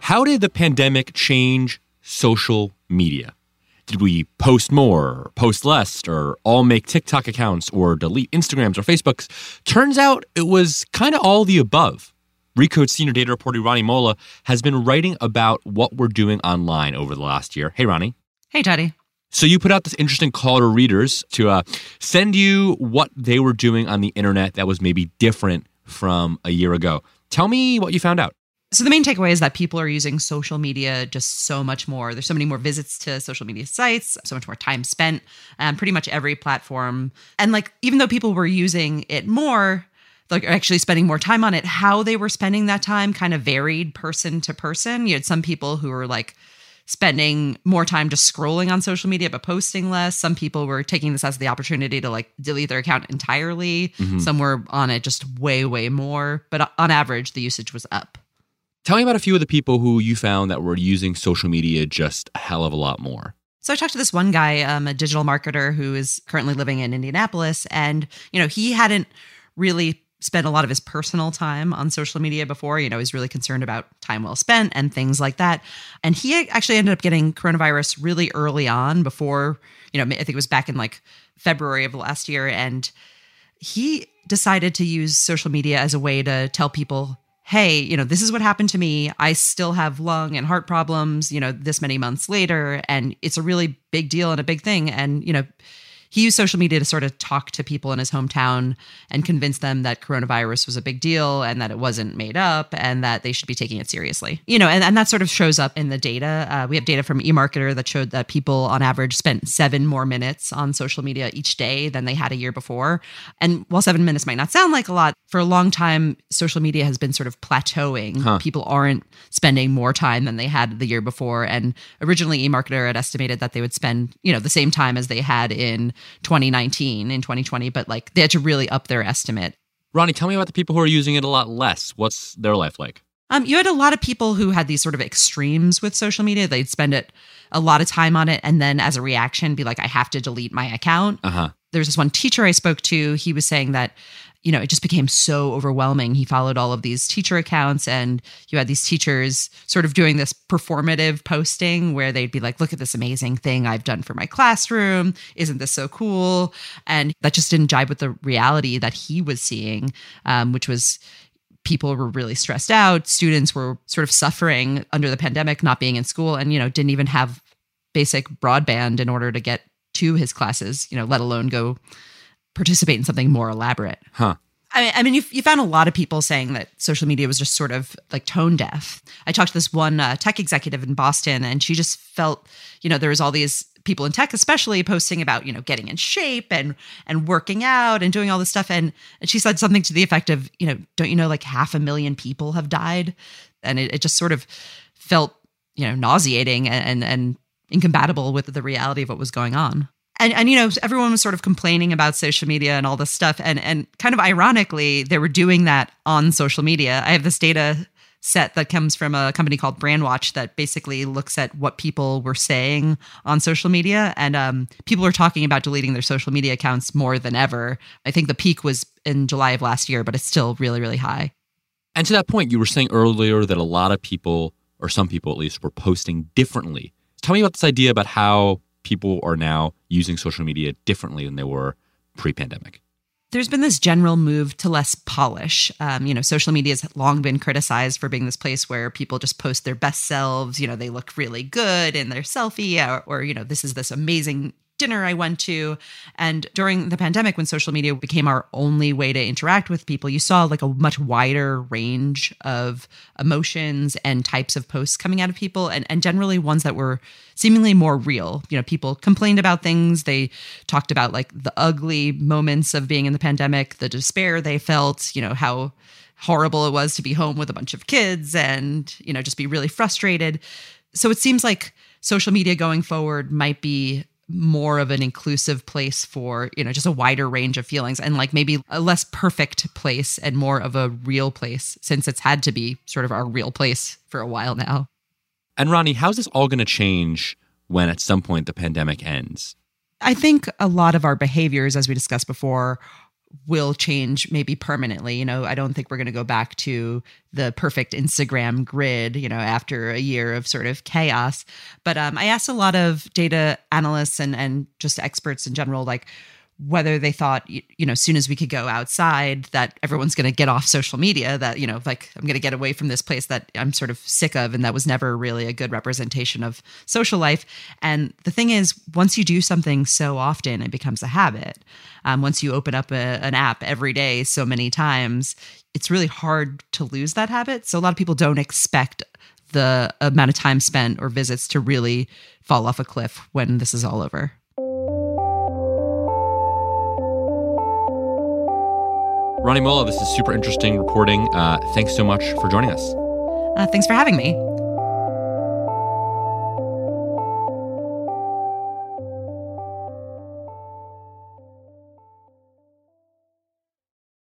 How did the pandemic change social media? Did we post more, or post less, or all make TikTok accounts, or delete Instagrams or Facebooks? Turns out it was kind of all the above. Recode senior data reporter Rani Molla has been writing about what we're doing online over the last year. Hey, Ronnie. Hey, Teddy. So you put out this interesting call to readers to uh, send you what they were doing on the internet that was maybe different from a year ago. Tell me what you found out. So the main takeaway is that people are using social media just so much more. There's so many more visits to social media sites, so much more time spent on um, pretty much every platform. And like even though people were using it more, like actually spending more time on it, how they were spending that time kind of varied person to person. You had some people who were like spending more time just scrolling on social media but posting less. Some people were taking this as the opportunity to like delete their account entirely. Mm-hmm. Some were on it just way way more, but on average the usage was up. Tell me about a few of the people who you found that were using social media just a hell of a lot more. So I talked to this one guy, um, a digital marketer who is currently living in Indianapolis, and you know he hadn't really spent a lot of his personal time on social media before. You know, he's really concerned about time well spent and things like that. And he actually ended up getting coronavirus really early on before, you know, I think it was back in like February of last year. And he decided to use social media as a way to tell people hey, you know, this is what happened to me. I still have lung and heart problems, you know, this many months later. And it's a really big deal and a big thing. And, you know, he used social media to sort of talk to people in his hometown and convince them that coronavirus was a big deal and that it wasn't made up and that they should be taking it seriously. You know, and, and that sort of shows up in the data. Uh, we have data from eMarketer that showed that people on average spent seven more minutes on social media each day than they had a year before. And while seven minutes might not sound like a lot, for a long time, social media has been sort of plateauing. Huh. People aren't spending more time than they had the year before. And originally, eMarketer had estimated that they would spend, you know, the same time as they had in 2019 in 2020, but like they had to really up their estimate. Rani, tell me about the people who are using it a lot less. What's their life like? Um, you had a lot of people who had these sort of extremes with social media. They'd spend it a lot of time on it, and then as a reaction, be like, "I have to delete my account." Uh-huh. There's this one teacher I spoke to. He was saying that you know, it just became so overwhelming. He followed all of these teacher accounts, and you had these teachers sort of doing this performative posting where they'd be like, Look at this amazing thing I've done for my classroom. Isn't this so cool? And that just didn't jibe with the reality that he was seeing, um, which was people were really stressed out. Students were sort of suffering under the pandemic, not being in school, and, you know, didn't even have basic broadband in order to get to his classes, you know, let alone go participate in something more elaborate. Huh. I mean, I mean, you, you found a lot of people saying that social media was just sort of like tone deaf. I talked to this one uh, tech executive in Boston, and she just felt, you know, there was all these people in tech, especially posting about, you know, getting in shape and and working out and doing all this stuff. And, and she said something to the effect of, you know, don't you know, like half a million people have died, and it, it just sort of felt, you know, nauseating and, and and incompatible with the reality of what was going on and and you know everyone was sort of complaining about social media and all this stuff. And and kind of ironically they were doing that on social media. I have this data set that comes from a company called brandwatch that basically looks at what people were saying on social media. And um, people are talking about deleting their social media accounts more than ever. I think the peak was in july of last year but it's still really really high. And to that point you were saying earlier that a lot of people or some people at least were posting differently. Tell me about this idea about how people are now using social media differently than they were pre pandemic? There's been this general move to less polish. Um, you know, social media has long been criticized for being this place where people just post their best selves. You know, they look really good in their selfie, or, or you know, this is this amazing dinner I went to. And during the pandemic, when social media became our only way to interact with people, you saw like a much wider range of emotions and types of posts coming out of people, and, and generally ones that were seemingly more real. You know, people complained about things. They talked about like the ugly moments of being in the pandemic, the despair they felt, you know, how horrible it was to be home with a bunch of kids and, you know, just be really frustrated. So it seems like social media going forward might be more of an inclusive place for you know just a wider range of feelings and like maybe a less perfect place and more of a real place since it's had to be sort of our real place for a while now. And Rani, how's this all going to change when at some point the pandemic ends? I think a lot of our behaviors as we discussed before will change maybe permanently. You know, I don't think we're going to go back to the perfect Instagram grid, you know, after a year of sort of chaos. But um, I asked a lot of data analysts and, and just experts in general, like, whether they thought you know as soon as we could go outside that everyone's going to get off social media that you know like i'm going to get away from this place that i'm sort of sick of and that was never really a good representation of social life. And the thing is once you do something so often it becomes a habit. Um, once you open up a, an app every day so many times it's really hard to lose that habit. So a lot of people don't expect the amount of time spent or visits to really fall off a cliff when this is all over Rani Molla, this is super interesting reporting. Uh, thanks so much for joining us. Uh, thanks for having me.